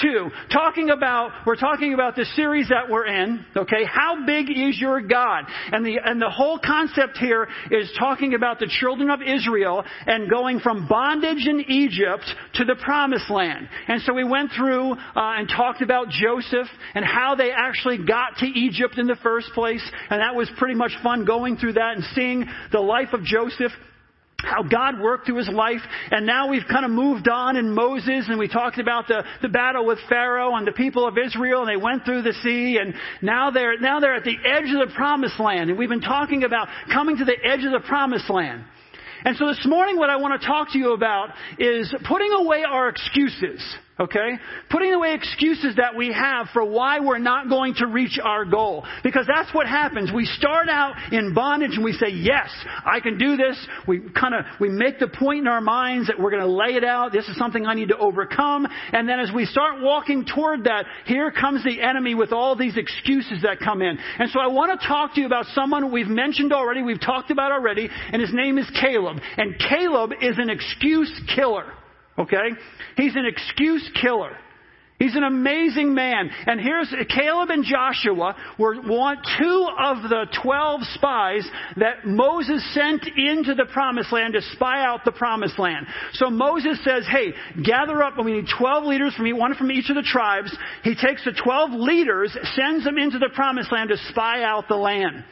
two, talking about, we're talking about the series that we're in, okay? How big is your God? And the, and the whole concept here is talking about the children of Israel and going from bondage in Egypt to the promised land. And so we went through uh, and talked about Joseph and how they actually got to Egypt in the first place. And that was pretty much fun going through that and seeing the life of Joseph how God worked through his life, and now we've kind of moved on in Moses, and we talked about the, the battle with Pharaoh and the people of Israel, and they went through the sea, and now they're, now they're at the edge of the promised land, and we've been talking about coming to the edge of the promised land. And so this morning what I want to talk to you about is putting away our excuses. Okay? Putting away excuses that we have for why we're not going to reach our goal. Because that's what happens. We start out in bondage and we say, yes, I can do this. We kind of, we make the point in our minds that we're going to lay it out. This is something I need to overcome. And then as we start walking toward that, here comes the enemy with all these excuses that come in. And so I want to talk to you about someone we've mentioned already, we've talked about already, and his name is Caleb. And Caleb is an excuse killer. Okay? He's an excuse killer. He's an amazing man. And here's Caleb and Joshua were want two of the 12 spies that Moses sent into the promised land to spy out the promised land. So Moses says, hey, gather up, we need 12 leaders from each, one from each of the tribes. He takes the 12 leaders, sends them into the promised land to spy out the land.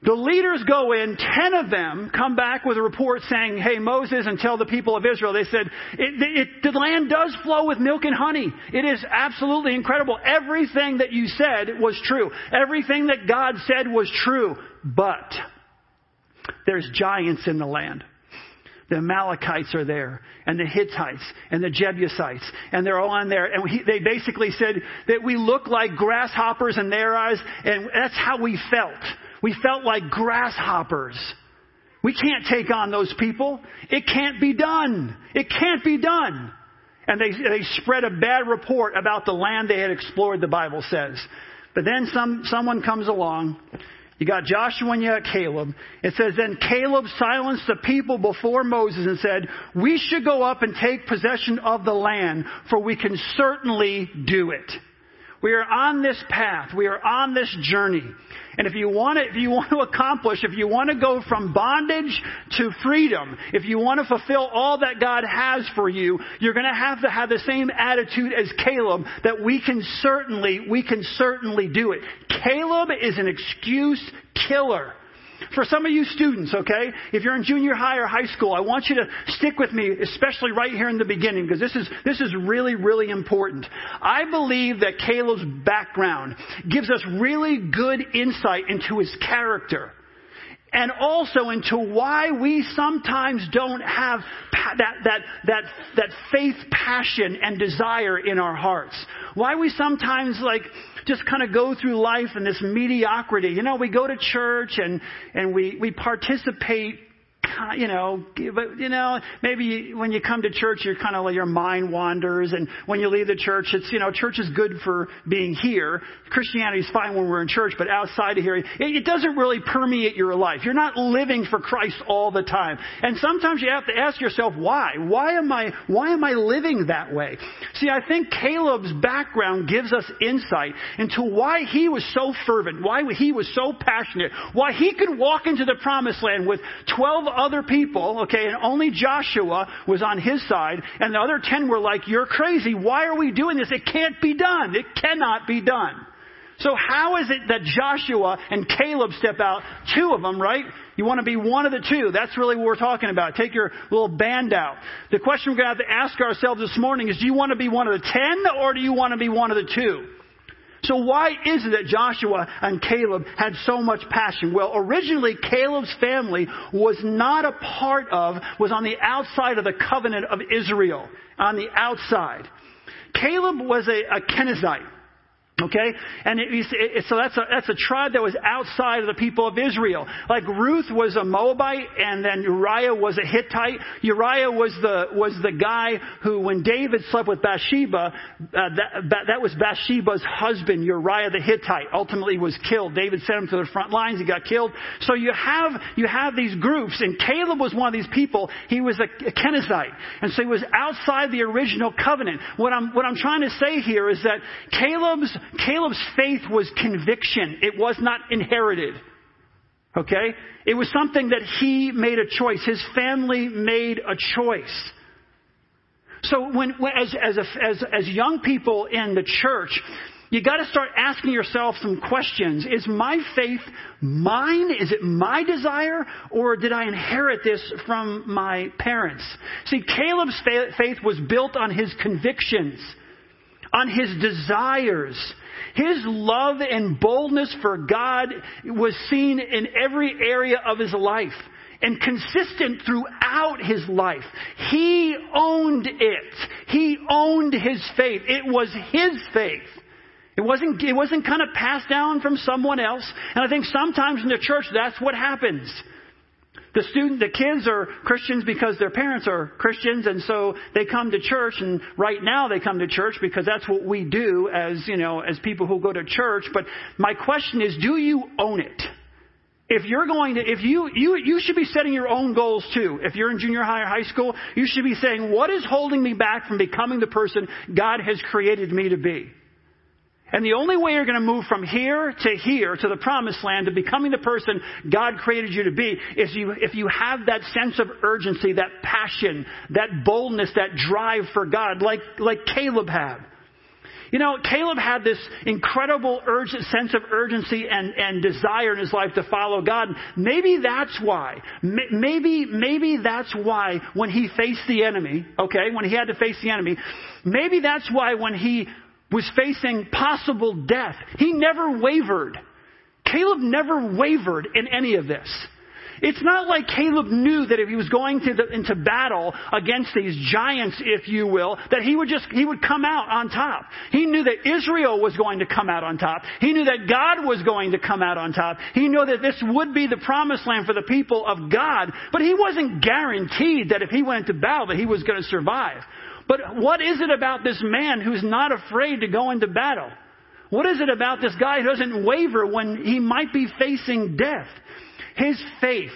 The leaders go in, ten of them come back with a report saying, hey, Moses, and tell the people of Israel. They said, it, it, the land does flow with milk and honey. It is absolutely incredible. Everything that you said was true. Everything that God said was true. But there's giants in the land. The Amalekites are there, and the Hittites, and the Jebusites, and they're all on there. And he, they basically said that we look like grasshoppers in their eyes, and that's how we felt. We felt like grasshoppers. We can't take on those people. It can't be done. It can't be done. And they, they spread a bad report about the land they had explored, the Bible says. But then some, someone comes along. You got Joshua and you got Caleb. It says, Then Caleb silenced the people before Moses and said, We should go up and take possession of the land, for we can certainly do it. We are on this path. We are on this journey. And if you want to, if you want to accomplish, if you want to go from bondage to freedom, if you want to fulfill all that God has for you, you're going to have to have the same attitude as Caleb that we can certainly, we can certainly do it. Caleb is an excuse killer. For some of you students, okay, if you're in junior high or high school, I want you to stick with me, especially right here in the beginning, because this is, this is really, really important. I believe that Caleb's background gives us really good insight into his character and also into why we sometimes don't have that, that, that, that faith, passion, and desire in our hearts. Why we sometimes like just kind of go through life in this mediocrity. You know, we go to church and, and we, we participate you know, but you know, maybe when you come to church, you're kind of like your mind wanders, and when you leave the church, it's you know, church is good for being here. Christianity is fine when we're in church, but outside of here, it, it doesn't really permeate your life. You're not living for Christ all the time, and sometimes you have to ask yourself, why? Why am I? Why am I living that way? See, I think Caleb's background gives us insight into why he was so fervent, why he was so passionate, why he could walk into the promised land with twelve other people, okay, and only Joshua was on his side, and the other ten were like, You're crazy. Why are we doing this? It can't be done. It cannot be done. So how is it that Joshua and Caleb step out? Two of them, right? You want to be one of the two. That's really what we're talking about. Take your little band out. The question we're going to have to ask ourselves this morning is, do you want to be one of the ten or do you want to be one of the two? So why is it that Joshua and Caleb had so much passion? Well, originally Caleb's family was not a part of, was on the outside of the covenant of Israel. On the outside. Caleb was a, a Kenizzite. Okay? And it, it, so that's a, that's a tribe that was outside of the people of Israel. Like Ruth was a Moabite and then Uriah was a Hittite. Uriah was the, was the guy who, when David slept with Bathsheba, uh, that, that was Bathsheba's husband, Uriah the Hittite, ultimately was killed. David sent him to the front lines. He got killed. So you have, you have these groups and Caleb was one of these people. He was a, a Kenizzite. And so he was outside the original covenant. What I'm, what I'm trying to say here is that Caleb's Caleb's faith was conviction. It was not inherited. Okay? It was something that he made a choice. His family made a choice. So when, as, as, a, as, as young people in the church, you got to start asking yourself some questions. Is my faith mine? Is it my desire? Or did I inherit this from my parents? See, Caleb's faith was built on his convictions, on his desires. His love and boldness for God was seen in every area of his life and consistent throughout his life. He owned it. He owned his faith. It was his faith. It wasn't, it wasn't kind of passed down from someone else. And I think sometimes in the church that's what happens. The student, the kids are Christians because their parents are Christians, and so they come to church. And right now they come to church because that's what we do as you know, as people who go to church. But my question is, do you own it? If you're going to, if you, you, you should be setting your own goals too. If you're in junior high or high school, you should be saying, what is holding me back from becoming the person God has created me to be? And the only way you're going to move from here to here to the promised land to becoming the person God created you to be is you, if you have that sense of urgency, that passion, that boldness, that drive for God, like, like Caleb had. You know, Caleb had this incredible urgent sense of urgency and, and desire in his life to follow God. Maybe that's why. Maybe, maybe that's why when he faced the enemy, okay, when he had to face the enemy, maybe that's why when he was facing possible death. He never wavered. Caleb never wavered in any of this. It's not like Caleb knew that if he was going the, into battle against these giants, if you will, that he would just, he would come out on top. He knew that Israel was going to come out on top. He knew that God was going to come out on top. He knew that this would be the promised land for the people of God, but he wasn't guaranteed that if he went into battle that he was going to survive. But what is it about this man who's not afraid to go into battle? What is it about this guy who doesn't waver when he might be facing death? His faith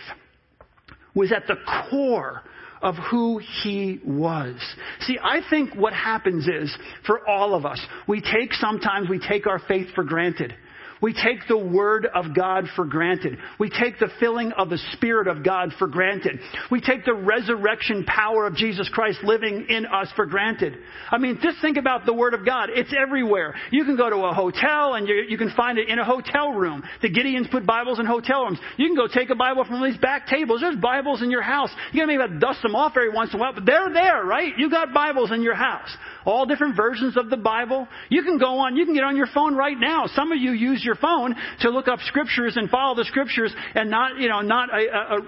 was at the core of who he was. See, I think what happens is, for all of us, we take sometimes we take our faith for granted. We take the Word of God for granted. We take the filling of the Spirit of God for granted. We take the resurrection power of Jesus Christ living in us for granted. I mean, just think about the Word of God. It's everywhere. You can go to a hotel and you, you can find it in a hotel room. The Gideons put Bibles in hotel rooms. You can go take a Bible from these back tables. There's Bibles in your house. You gotta maybe dust them off every once in a while, but they're there, right? You got Bibles in your house. All different versions of the Bible. You can go on, you can get on your phone right now. Some of you use your your phone to look up scriptures and follow the scriptures and not, you know, not a, a,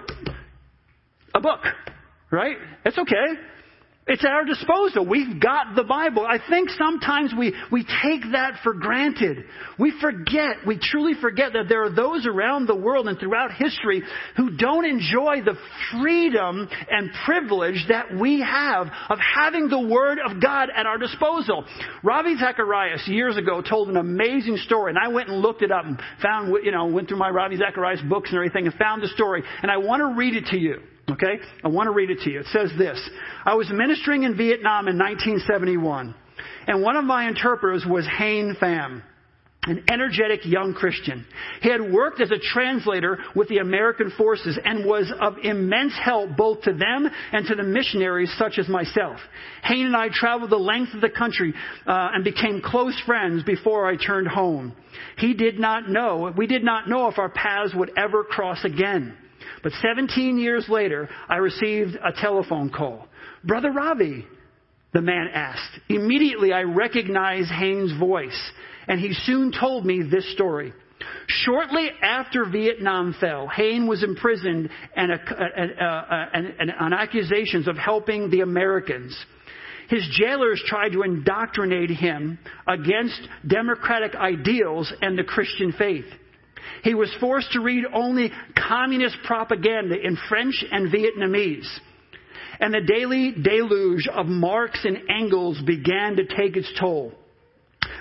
a book. Right? It's okay. It's at our disposal. We've got the Bible. I think sometimes we, we take that for granted. We forget, we truly forget that there are those around the world and throughout history who don't enjoy the freedom and privilege that we have of having the Word of God at our disposal. Ravi Zacharias years ago told an amazing story and I went and looked it up and found, you know, went through my Ravi Zacharias books and everything and found the story and I want to read it to you. Okay? I want to read it to you. It says this. I was ministering in Vietnam in 1971, and one of my interpreters was Hien Pham, an energetic young Christian. He had worked as a translator with the American forces and was of immense help both to them and to the missionaries such as myself. Hien and I traveled the length of the country uh, and became close friends before I turned home. He did not know, we did not know if our paths would ever cross again. But 17 years later, I received a telephone call. Brother Ravi, the man asked. Immediately I recognized Hien's voice, and he soon told me this story. Shortly after Vietnam fell, Hien was imprisoned and, uh, uh, uh, on accusations of helping the Americans. his jailers tried to indoctrinate him against democratic ideals and the Christian faith. He was forced to read only communist propaganda in French and Vietnamese. And the daily deluge of Marx and Engels began to take its toll.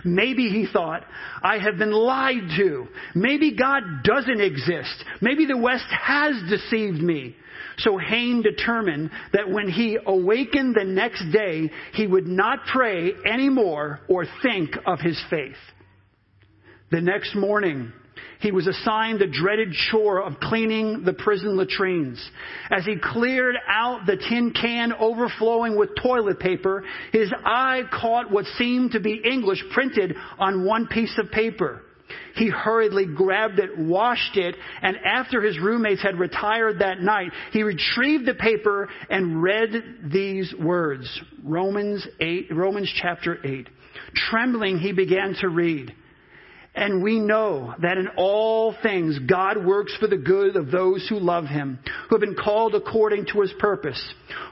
Maybe he thought, I have been lied to. Maybe God doesn't exist. Maybe the West has deceived me. So Hien determined that when he awakened the next day, he would not pray anymore or think of his faith. The next morning, he was assigned the dreaded chore of cleaning the prison latrines. As he cleared out the tin can overflowing with toilet paper, his eye caught what seemed to be English printed on one piece of paper. He hurriedly grabbed it, washed it, and after his roommates had retired that night, he retrieved the paper and read these words. Romans 8, Romans chapter 8. Trembling, he began to read. And we know that in all things God works for the good of those who love him, who have been called according to his purpose.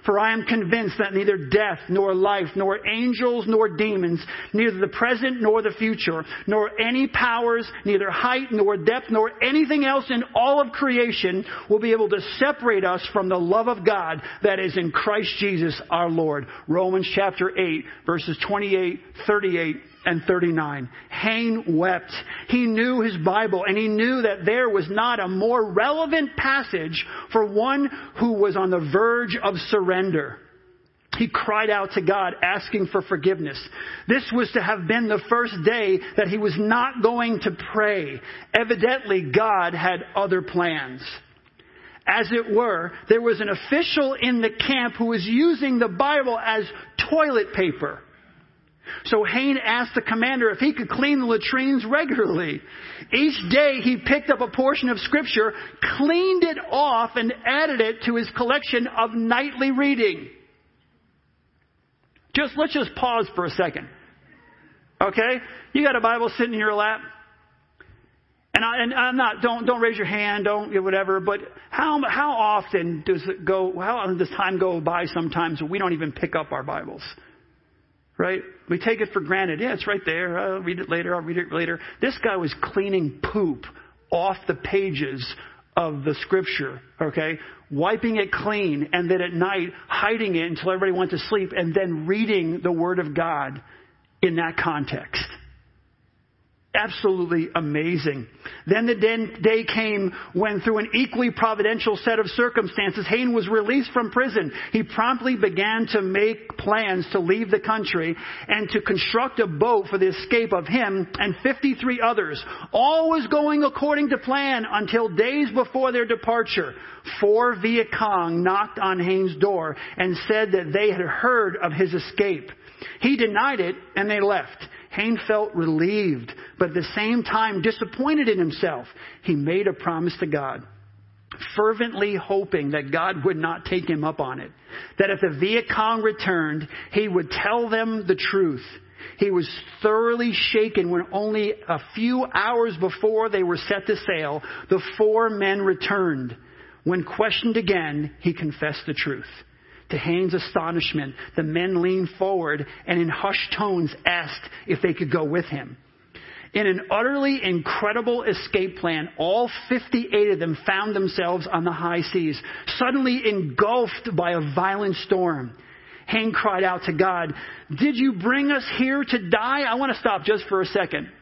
For I am convinced that neither death, nor life, nor angels, nor demons, neither the present nor the future, nor any powers, neither height nor depth, nor anything else in all of creation will be able to separate us from the love of God that is in Christ Jesus our Lord. Romans chapter 8 verses 28, 38, and 39. Hien wept. He knew his Bible and he knew that there was not a more relevant passage for one who was on the verge of surrender. He cried out to God asking for forgiveness. This was to have been the first day that he was not going to pray. Evidently God had other plans. As it were, there was an official in the camp who was using the Bible as toilet paper. So Hien asked the commander if he could clean the latrines regularly. Each day he picked up a portion of scripture, cleaned it off, and added it to his collection of nightly reading. Just, let's just pause for a second. Okay? You got a Bible sitting in your lap? And, I, and I'm not, don't, don't raise your hand, don't, whatever, but how, how often does it go, how often does time go by sometimes we don't even pick up our Bibles? Right? We take it for granted. Yeah, it's right there. I'll read it later. I'll read it later. This guy was cleaning poop off the pages of the scripture, okay? Wiping it clean and then at night hiding it until everybody went to sleep and then reading the Word of God in that context absolutely amazing. Then the day came when through an equally providential set of circumstances, Hien was released from prison. He promptly began to make plans to leave the country and to construct a boat for the escape of him and 53 others. All was going according to plan until days before their departure. Four Viet Cong knocked on Hien's door and said that they had heard of his escape. He denied it and they left. Hien felt relieved, but at the same time disappointed in himself. He made a promise to God, fervently hoping that God would not take him up on it. That if the Viet Cong returned, he would tell them the truth. He was thoroughly shaken when only a few hours before they were set to sail, the four men returned. When questioned again, he confessed the truth. To Hien's astonishment, the men leaned forward and in hushed tones asked if they could go with him. In an utterly incredible escape plan, all 58 of them found themselves on the high seas, suddenly engulfed by a violent storm. Haines cried out to God, Did you bring us here to die? I want to stop just for a second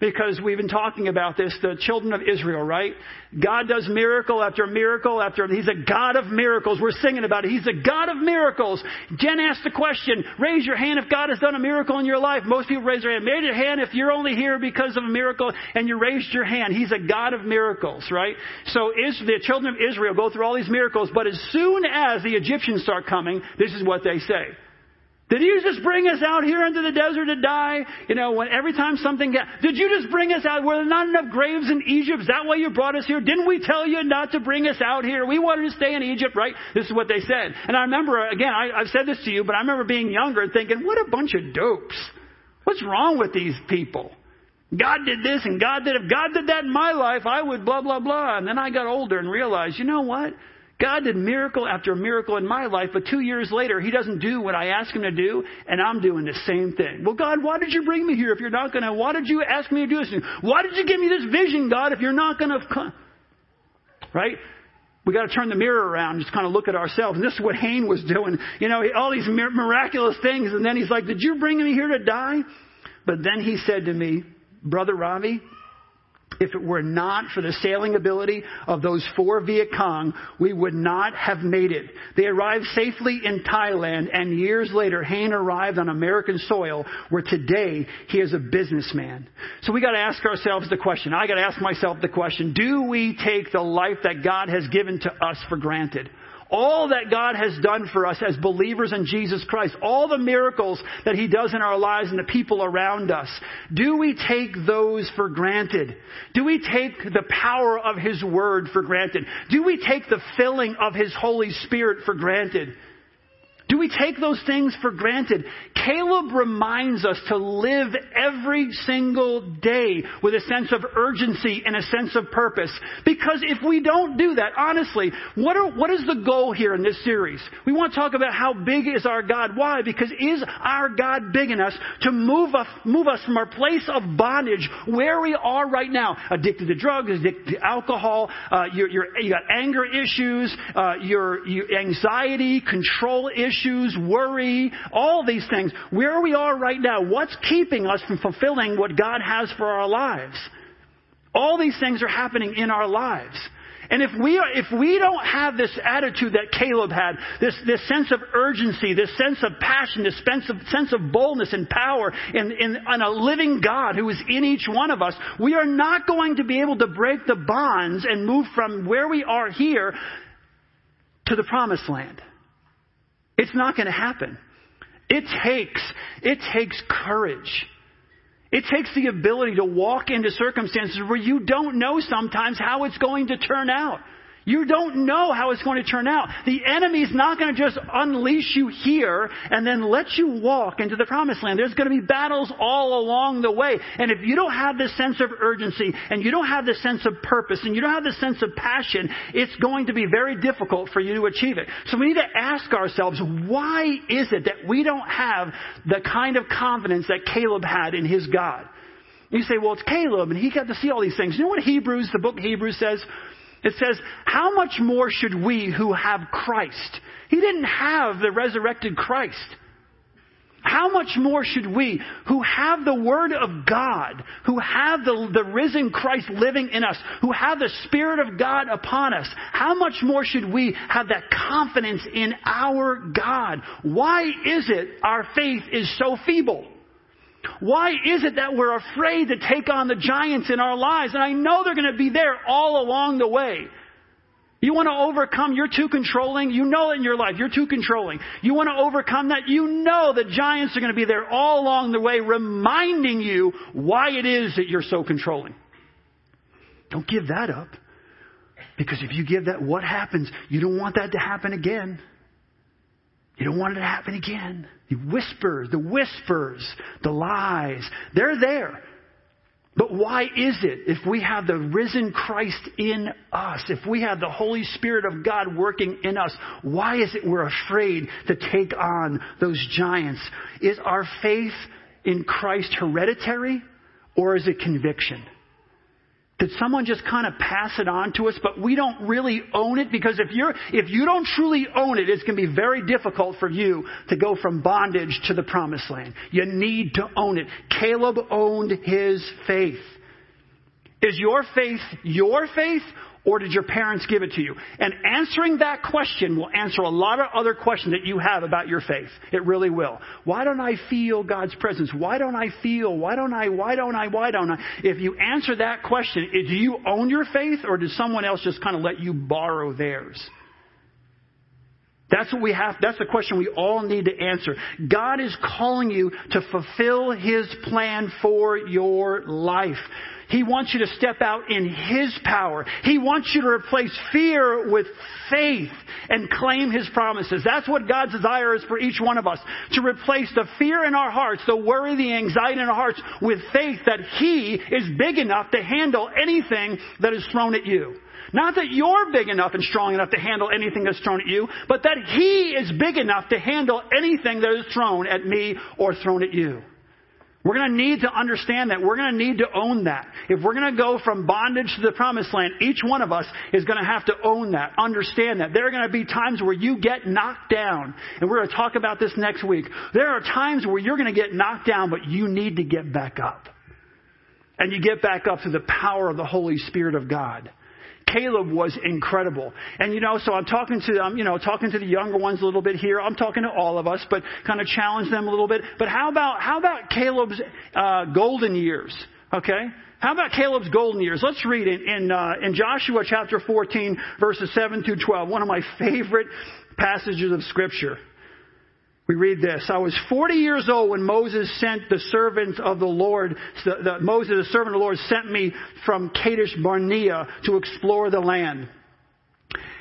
because we've been talking about this, the children of Israel, right? God does miracle after miracle after, He's a God of miracles. We're singing about it. He's a God of miracles. Jen asked the question, raise your hand if God has done a miracle in your life. Most people raise their hand. Raise your hand if you're only here because of a miracle and you raised your hand. He's a God of miracles, right? So is, the children of Israel go through all these miracles, but as soon as the Egyptians start coming, this is what they say. Did you just bring us out here into the desert to die? You know, when every time something got, did you just bring us out? Were there not enough graves in Egypt? Is that why you brought us here? Didn't we tell you not to bring us out here? We wanted to stay in Egypt, right? This is what they said. And I remember, again, I, I've said this to you, but I remember being younger and thinking, what a bunch of dopes. What's wrong with these people? God did this and God did, if God did that in my life, I would blah, blah, blah. And then I got older and realized, you know what? God did miracle after miracle in my life, but two years later, He doesn't do what I ask Him to do, and I'm doing the same thing. Well, God, why did you bring me here if you're not going to? Why did you ask me to do this? Why did you give me this vision, God, if you're not going to? come? Right? We got to turn the mirror around and just kind of look at ourselves. And this is what Hien was doing. You know, all these miraculous things. And then he's like, Did you bring me here to die? But then he said to me, Brother Ravi, if it were not for the sailing ability of those four Viet Cong, we would not have made it. They arrived safely in Thailand, and years later, Hien arrived on American soil, where today he is a businessman. So we got to ask ourselves the question. I got to ask myself the question: Do we take the life that God has given to us for granted? All that God has done for us as believers in Jesus Christ, all the miracles that He does in our lives and the people around us, do we take those for granted? Do we take the power of His Word for granted? Do we take the filling of His Holy Spirit for granted? Do we take those things for granted? Caleb reminds us to live every single day with a sense of urgency and a sense of purpose. Because if we don't do that, honestly, what, are, what is the goal here in this series? We want to talk about how big is our God. Why? Because is our God big enough to move us, move us from our place of bondage where we are right now? Addicted to drugs, addicted to alcohol, uh, you're, you're, you got anger issues, uh, your, your anxiety, control issues issues, worry, all these things. Where we are right now, what's keeping us from fulfilling what God has for our lives? All these things are happening in our lives. And if we, are, if we don't have this attitude that Caleb had, this, this sense of urgency, this sense of passion, this sense of, sense of boldness and power in, in, in a living God who is in each one of us, we are not going to be able to break the bonds and move from where we are here to the promised land. It's not going to happen. It takes, it takes courage. It takes the ability to walk into circumstances where you don't know sometimes how it's going to turn out. You don't know how it's going to turn out. The enemy's not going to just unleash you here and then let you walk into the promised land. There's going to be battles all along the way. And if you don't have this sense of urgency and you don't have this sense of purpose and you don't have this sense of passion, it's going to be very difficult for you to achieve it. So we need to ask ourselves, why is it that we don't have the kind of confidence that Caleb had in his God? You say, well, it's Caleb and he got to see all these things. You know what Hebrews, the book Hebrews says? It says, How much more should we who have Christ? He didn't have the resurrected Christ. How much more should we, who have the Word of God, who have the, the risen Christ living in us, who have the Spirit of God upon us, how much more should we have that confidence in our God? Why is it our faith is so feeble? Why is it that we're afraid to take on the giants in our lives? And I know they're going to be there all along the way. You want to overcome, you're too controlling. You know in your life, you're too controlling. You want to overcome that, you know the giants are going to be there all along the way, reminding you why it is that you're so controlling. Don't give that up. Because if you give that, what happens? You don't want that to happen again. You don't want it to happen again. The whispers, the whispers, the lies, they're there. But why is it if we have the risen Christ in us, if we have the Holy Spirit of God working in us, why is it we're afraid to take on those giants? Is our faith in Christ hereditary or is it conviction? Did someone just kind of pass it on to us, but we don't really own it? Because if you're, if you don't truly own it, it's going to be very difficult for you to go from bondage to the promised land. You need to own it. Caleb owned his faith. Is your faith your faith or did your parents give it to you? And answering that question will answer a lot of other questions that you have about your faith. It really will. Why don't I feel God's presence? Why don't I feel? Why don't I? Why don't I? Why don't I? If you answer that question, do you own your faith or does someone else just kind of let you borrow theirs? That's what we have, that's the question we all need to answer. God is calling you to fulfill His plan for your life. He wants you to step out in His power. He wants you to replace fear with faith and claim His promises. That's what God's desire is for each one of us. To replace the fear in our hearts, the worry, the anxiety in our hearts with faith that He is big enough to handle anything that is thrown at you. Not that you're big enough and strong enough to handle anything that's thrown at you, but that He is big enough to handle anything that is thrown at me or thrown at you. We're going to need to understand that. We're going to need to own that. If we're going to go from bondage to the promised land, each one of us is going to have to own that, understand that. There are going to be times where you get knocked down. And we're going to talk about this next week. There are times where you're going to get knocked down, but you need to get back up. And you get back up through the power of the Holy Spirit of God. Caleb was incredible. And you know, so I'm talking to um, you know, talking to the younger ones a little bit here. I'm talking to all of us, but kind of challenge them a little bit. But how about how about Caleb's uh, golden years? Okay. How about Caleb's golden years? Let's read in uh, in Joshua chapter 14, verses 7 through 12. One of my favorite passages of Scripture. We read this. I was 40 years old when Moses sent the servant of the Lord, the, the, Moses, the servant of the Lord, sent me from Kadesh Barnea to explore the land.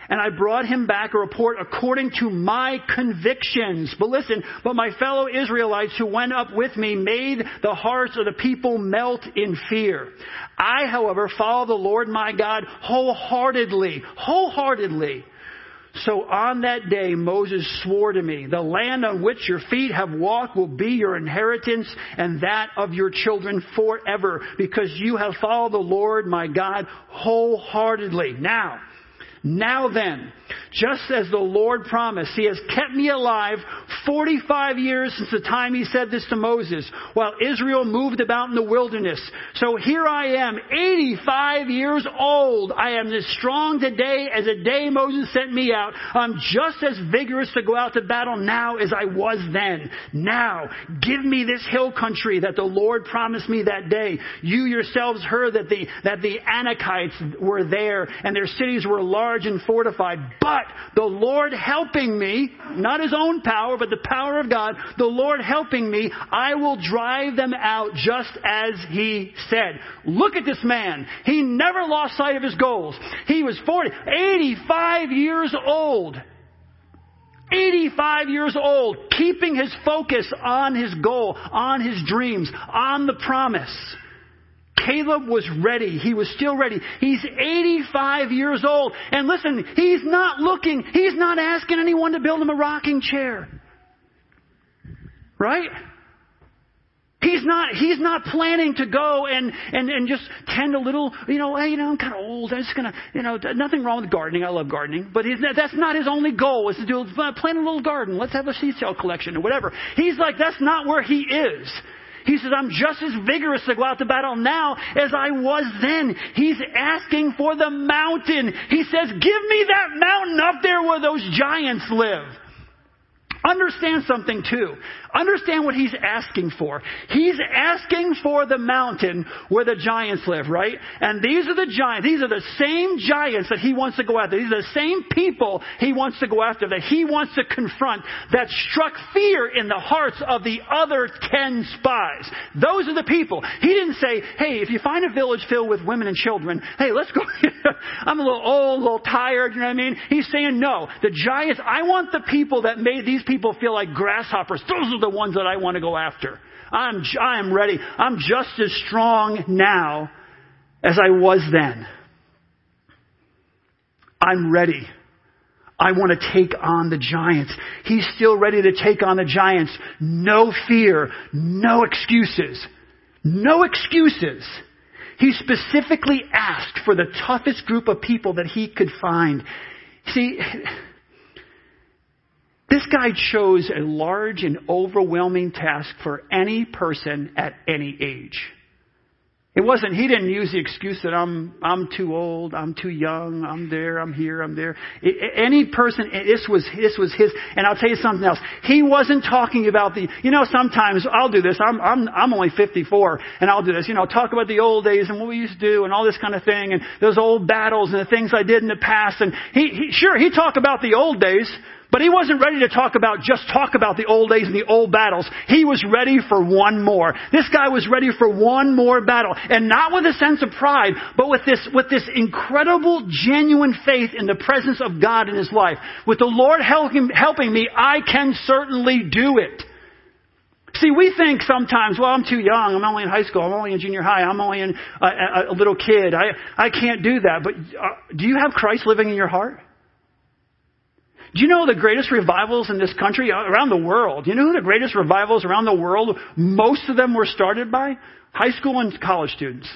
And I brought him back a report according to my convictions. But listen, but my fellow Israelites who went up with me made the hearts of the people melt in fear. I, however, follow the Lord my God wholeheartedly, wholeheartedly. So on that day Moses swore to me, the land on which your feet have walked will be your inheritance and that of your children forever because you have followed the Lord my God wholeheartedly. Now, now then, just as the Lord promised, He has kept me alive 45 years since the time He said this to Moses, while Israel moved about in the wilderness. So here I am, 85 years old. I am as strong today as the day Moses sent me out. I'm just as vigorous to go out to battle now as I was then. Now, give me this hill country that the Lord promised me that day. You yourselves heard that the, that the Anakites were there and their cities were large large and fortified. But the Lord helping me, not his own power, but the power of God, the Lord helping me, I will drive them out just as he said. Look at this man. He never lost sight of his goals. He was 40, 85 years old. 85 years old, keeping his focus on his goal, on his dreams, on the promise. Caleb was ready. He was still ready. He's 85 years old. And listen, he's not looking, he's not asking anyone to build him a rocking chair. Right? He's not, he's not planning to go and, and, and just tend a little, you know, hey, you know, I'm kind of old. I'm just gonna, you know, nothing wrong with gardening. I love gardening. But that's not his only goal is to do, uh, plant a little garden. Let's have a seed sale collection or whatever. He's like, that's not where he is. He says, I'm just as vigorous to go out to battle now as I was then. He's asking for the mountain. He says, give me that mountain up there where those giants live. Understand something too. Understand what he's asking for. He's asking for the mountain where the giants live, right? And these are the giants. These are the same giants that he wants to go after. These are the same people he wants to go after, that he wants to confront, that struck fear in the hearts of the other ten spies. Those are the people. He didn't say, hey, if you find a village filled with women and children, hey, let's go. I'm a little old, a little tired, you know what I mean? He's saying, no, the giants, I want the people that made these people feel like grasshoppers. Those are the ones that I want to go after. I'm, I am ready. I'm just as strong now as I was then. I'm ready. I want to take on the giants. He's still ready to take on the giants. No fear. No excuses. No excuses. He specifically asked for the toughest group of people that he could find. See, this guy chose a large and overwhelming task for any person at any age. It wasn't, he didn't use the excuse that I'm, I'm too old, I'm too young, I'm there, I'm here, I'm there. Any person, this was, this was his, and I'll tell you something else. He wasn't talking about the, you know, sometimes I'll do this, I'm, I'm, I'm only 54, and I'll do this, you know, talk about the old days and what we used to do and all this kind of thing, and those old battles and the things I did in the past, and he, he sure, he talked about the old days, But he wasn't ready to talk about, just talk about the old days and the old battles. He was ready for one more. This guy was ready for one more battle. And not with a sense of pride, but with this, with this incredible, genuine faith in the presence of God in his life. With the Lord helping, helping me, I can certainly do it. See, we think sometimes, well, I'm too young. I'm only in high school. I'm only in junior high. I'm only in a, a, a little kid. I, I can't do that. But uh, do you have Christ living in your heart? Do you know the greatest revivals in this country, uh, around the world? You know the greatest revivals around the world, most of them were started by? High school and college students.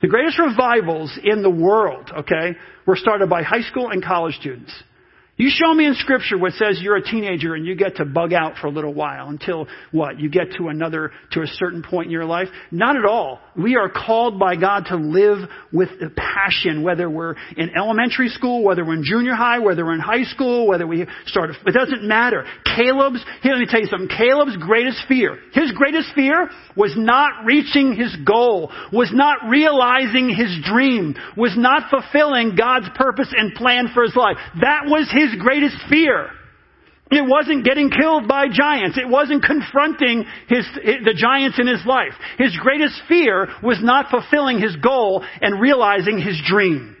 The greatest revivals in the world, okay, were started by high school and college students. You show me in scripture what says you're a teenager and you get to bug out for a little while until what? You get to another, to a certain point in your life? Not at all. We are called by God to live with the passion, whether we're in elementary school, whether we're in junior high, whether we're in high school, whether we start, it doesn't matter. Caleb's, here let me tell you something, Caleb's greatest fear, his greatest fear was not reaching his goal, was not realizing his dream, was not fulfilling God's purpose and plan for his life. That was his his greatest fear. It wasn't getting killed by giants. It wasn't confronting his, the giants in his life. His greatest fear was not fulfilling his goal and realizing his dream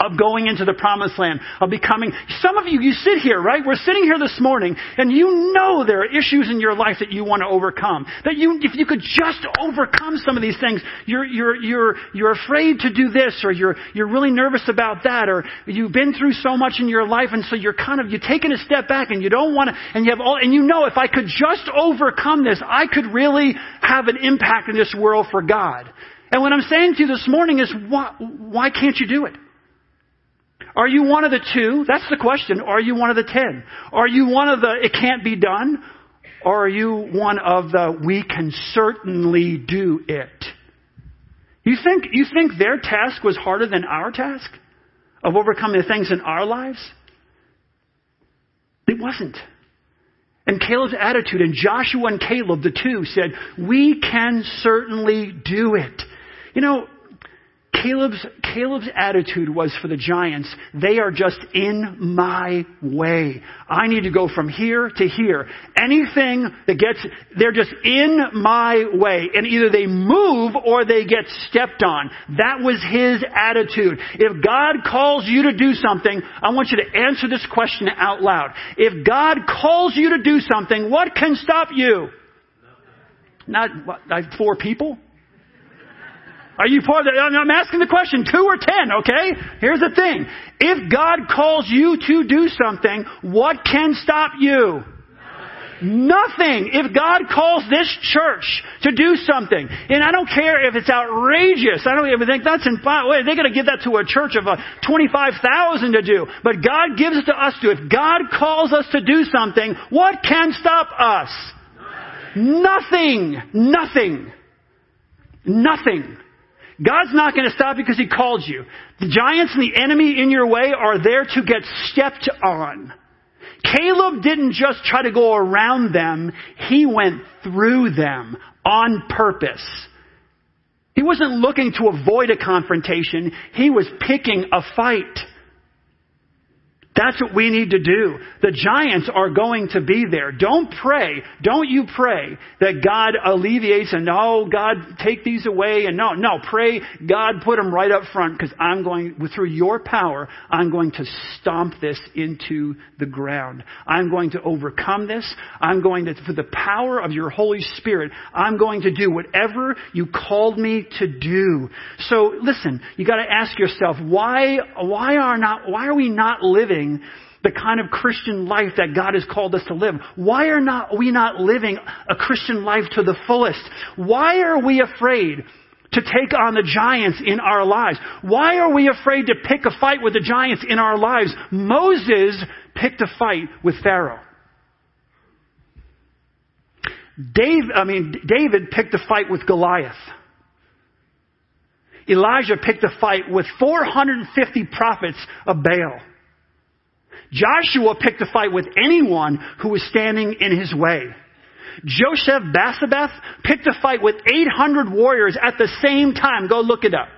of going into the promised land, of becoming, some of you, you sit here, right? We're sitting here this morning and you know there are issues in your life that you want to overcome. That you, if you could just overcome some of these things, you're, you're, you're, you're afraid to do this or you're, you're really nervous about that or you've been through so much in your life and so you're kind of, you're taking a step back and you don't want to, and you have all, and you know if I could just overcome this, I could really have an impact in this world for God. And what I'm saying to you this morning is why, why can't you do it? Are you one of the two? That's the question. Are you one of the ten? Are you one of the it can't be done? Or are you one of the we can certainly do it? You think, you think their task was harder than our task of overcoming the things in our lives? It wasn't. And Caleb's attitude, and Joshua and Caleb, the two, said, We can certainly do it. You know, Caleb's, Caleb's attitude was for the giants, they are just in my way. I need to go from here to here. Anything that gets, they're just in my way. And either they move or they get stepped on. That was his attitude. If God calls you to do something, I want you to answer this question out loud. If God calls you to do something, what can stop you? Not what, four people? Are you part of the, I'm asking the question, two or ten, okay? Here's the thing. If God calls you to do something, what can stop you? Nothing. If God calls this church to do something, and I don't care if it's outrageous, I don't even think that's in, wait, they're gonna give that to a church of uh, 25,000 to do. But God gives it to us to. If God calls us to do something, what can stop us? Nothing. Nothing. Nothing. God's not going to stop you because He called you. The giants and the enemy in your way are there to get stepped on. Caleb didn't just try to go around them, he went through them on purpose. He wasn't looking to avoid a confrontation, he was picking a fight. That's what we need to do. The giants are going to be there. Don't pray. Don't you pray that God alleviates and oh, God, take these away and no, no, pray God put them right up front because I'm going, through your power, I'm going to stomp this into the ground. I'm going to overcome this. I'm going to, for the power of your Holy Spirit, I'm going to do whatever you called me to do. So listen, you gotta ask yourself, why, why are not, why are we not living living the kind of Christian life that God has called us to live? Why are not, we not living a Christian life to the fullest? Why are we afraid to take on the giants in our lives? Why are we afraid to pick a fight with the giants in our lives? Moses picked a fight with Pharaoh. Dave, I mean, David picked a fight with Goliath. Elijah picked a fight with 450 prophets of Baal. Joshua picked a fight with anyone who was standing in his way. Joseph Basabeth picked a fight with 800 warriors at the same time. Go look it up.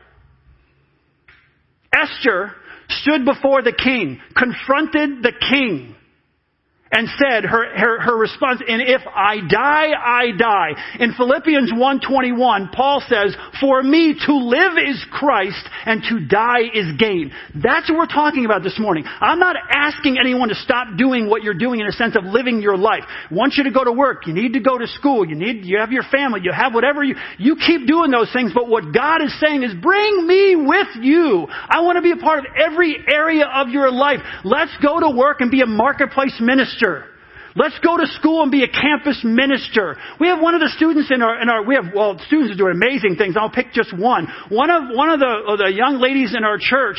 Esther stood before the king, confronted the king, and said her, her, her response, and if I die, I die. In Philippians 1.21, Paul says, for me to live is Christ and to die is gain. That's what we're talking about this morning. I'm not asking anyone to stop doing what you're doing in a sense of living your life. I want you to go to work. You need to go to school. You need, you have your family. You have whatever you, you keep doing those things. But what God is saying is bring me with you. I want to be a part of every area of your life. Let's go to work and be a marketplace minister minister. Let's go to school and be a campus minister. We have one of the students in our, in our, we have, well, students are doing amazing things. I'll pick just one. One of, one of the, of the young ladies in our church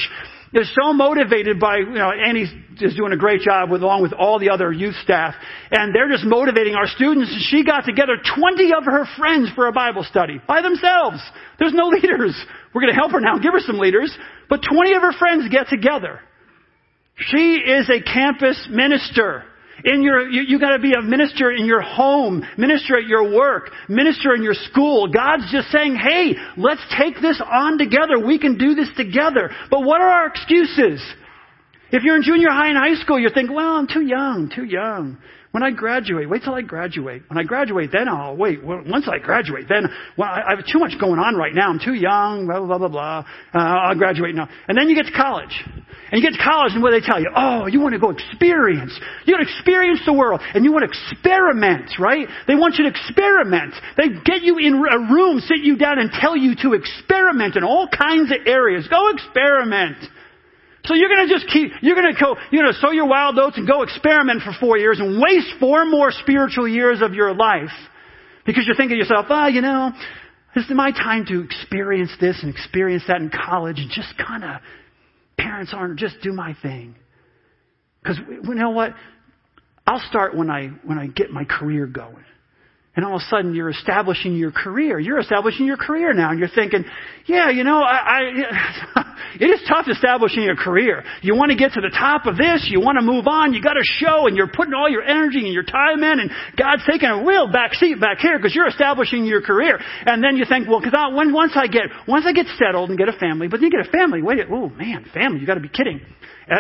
is so motivated by, you know, Annie is doing a great job with, along with all the other youth staff, and they're just motivating our students. And She got together 20 of her friends for a Bible study by themselves. There's no leaders. We're going to help her now, give her some leaders, but 20 of her friends get together. She is a campus minister. In your, you, you gotta be a minister in your home, minister at your work, minister in your school. God's just saying, hey, let's take this on together. We can do this together. But what are our excuses? If you're in junior high and high school, you're thinking, well, I'm too young, too young. When I graduate, wait till I graduate. When I graduate, then I'll wait. Once I graduate, then well, I have too much going on right now. I'm too young. Blah blah blah blah. Uh, I'll graduate now. And then you get to college, and you get to college, and what do they tell you? Oh, you want to go experience. You want to experience the world, and you want to experiment, right? They want you to experiment. They get you in a room, sit you down, and tell you to experiment in all kinds of areas. Go experiment. So you're gonna just keep, you're gonna go, you're gonna sow your wild oats and go experiment for four years and waste four more spiritual years of your life because you're thinking to yourself, ah, oh, you know, this is my time to experience this and experience that in college and just kind of, parents aren't, just do my thing. Because you know what? I'll start when I, when I get my career going. And all of a sudden you're establishing your career. You're establishing your career now and you're thinking, yeah, you know, I, I it is tough establishing a career. You want to get to the top of this, you want to move on, you got to show and you're putting all your energy and your time in and God's taking a real back seat back here because you're establishing your career. And then you think, well, because when, once I get, once I get settled and get a family, but then you get a family, wait, oh man, family, you got to be kidding.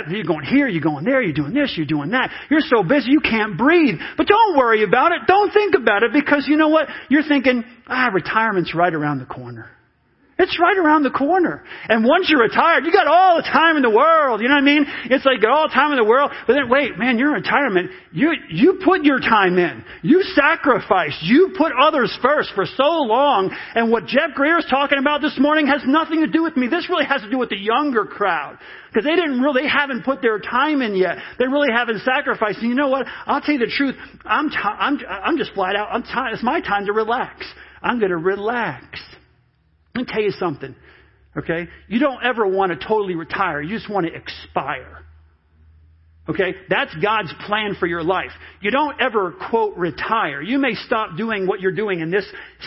You're going here, you're going there, you're doing this, you're doing that. You're so busy you can't breathe. But don't worry about it. Don't think about it because you know what? You're thinking, ah, retirement's right around the corner. It's right around the corner. And once you're retired, you got all the time in the world. You know what I mean? It's like all the time in the world. But then wait, man, your retirement, you, you put your time in. You sacrificed. You put others first for so long. And what Jeff Greer is talking about this morning has nothing to do with me. This really has to do with the younger crowd. Because they didn't really, they haven't put their time in yet. They really haven't sacrificed. And you know what? I'll tell you the truth. I'm, t- I'm, I'm just flat out, I'm t- it's my time to relax. I'm going to relax. Let me tell you something, okay? You don't ever want to totally retire. You just want to expire. Okay? That's God's plan for your life. You don't ever, quote, retire. You may stop doing what you're doing in this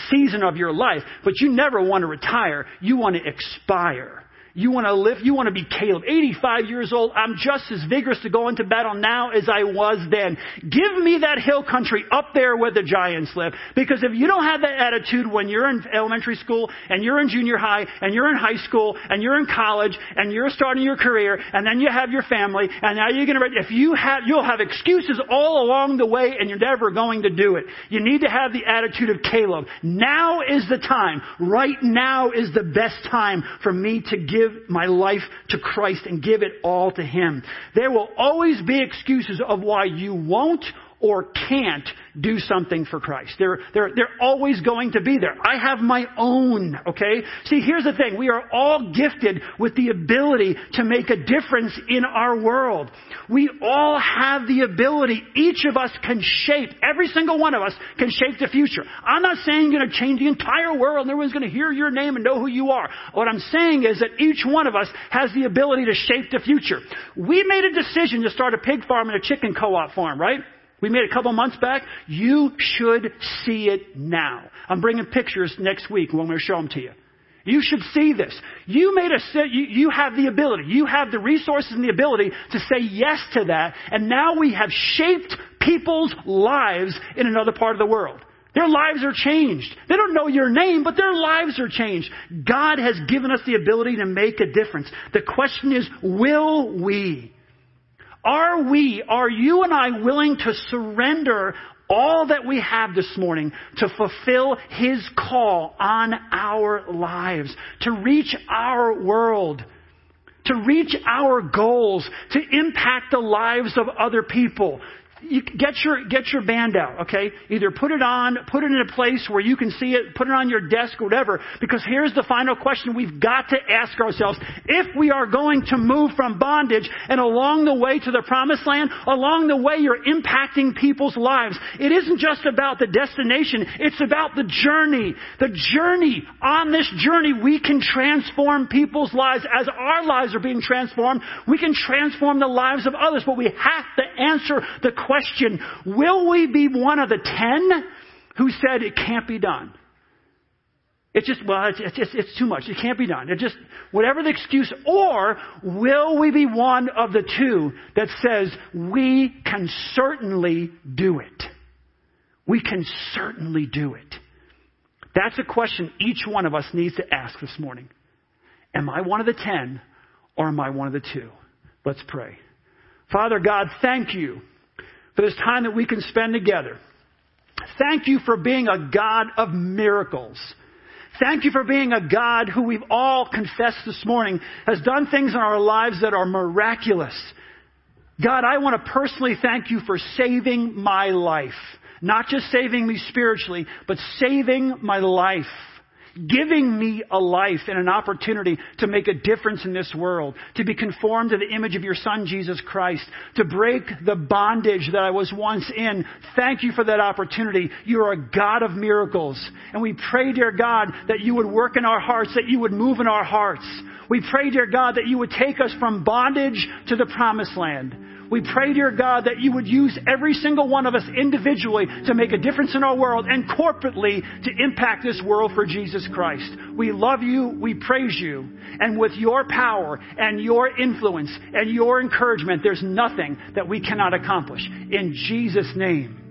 season of your life, but you never want to retire. You want to expire. You want to live, you want to be Caleb. 85 years old, I'm just as vigorous to go into battle now as I was then. Give me that hill country up there where the giants live. Because if you don't have that attitude when you're in elementary school, and you're in junior high, and you're in high school, and you're in college, and you're starting your career, and then you have your family, and now you're gonna, if you have, you'll have excuses all along the way, and you're never going to do it. You need to have the attitude of Caleb. Now is the time. Right now is the best time for me to give give my life to Christ and give it all to Him. There will always be excuses of why you won't or can't do something for Christ. They're, they're, they're always going to be there. I have my own, okay? See, here's the thing. We are all gifted with the ability to make a difference in our world. We all have the ability. Each of us can shape, every single one of us can shape the future. I'm not saying you're going to change the entire world and everyone's going to hear your name and know who you are. What I'm saying is that each one of us has the ability to shape the future. We made a decision to start a pig farm and a chicken co-op farm, right? We made a couple months back. You should see it now. I'm bringing pictures next week I'm going to show them to you. You should see this. You made a, you, you have the ability, you have the resources and the ability to say yes to that, and now we have shaped people's lives in another part of the world. Their lives are changed. They don't know your name, but their lives are changed. God has given us the ability to make a difference. The question is, will we? Are we, are you and I willing to surrender all that we have this morning to fulfill His call on our lives, to reach our world, to reach our goals, to impact the lives of other people, you get your get your band out, okay? Either put it on, put it in a place where you can see it, put it on your desk or whatever. Because here's the final question we've got to ask ourselves: If we are going to move from bondage and along the way to the promised land, along the way you're impacting people's lives. It isn't just about the destination; it's about the journey. The journey on this journey, we can transform people's lives as our lives are being transformed. We can transform the lives of others, but we have to answer the question, will we be one of the ten who said it can't be done? It's just, well, it's, it's, it's too much. It can't be done. It just, whatever the excuse. Or will we be one of the two that says we can certainly do it? We can certainly do it. That's a question each one of us needs to ask this morning. Am I one of the ten or am I one of the two? Let's pray. Father God, thank you for this time that we can spend together. Thank you for being a God of miracles. Thank you for being a God who we've all confessed this morning has done things in our lives that are miraculous. God, I want to personally thank you for saving my life. Not just saving me spiritually, but saving my life giving me a life and an opportunity to make a difference in this world, to be conformed to the image of your Son, Jesus Christ, to break the bondage that I was once in. Thank you for that opportunity. You are a God of miracles. And we pray, dear God, that you would work in our hearts, that you would move in our hearts. We pray, dear God, that you would take us from bondage to the promised land. We pray, dear God, that you would use every single one of us individually to make a difference in our world and corporately to impact this world for Jesus Christ. We love you. We praise you. And with your power and your influence and your encouragement, there's nothing that we cannot accomplish. In Jesus' name.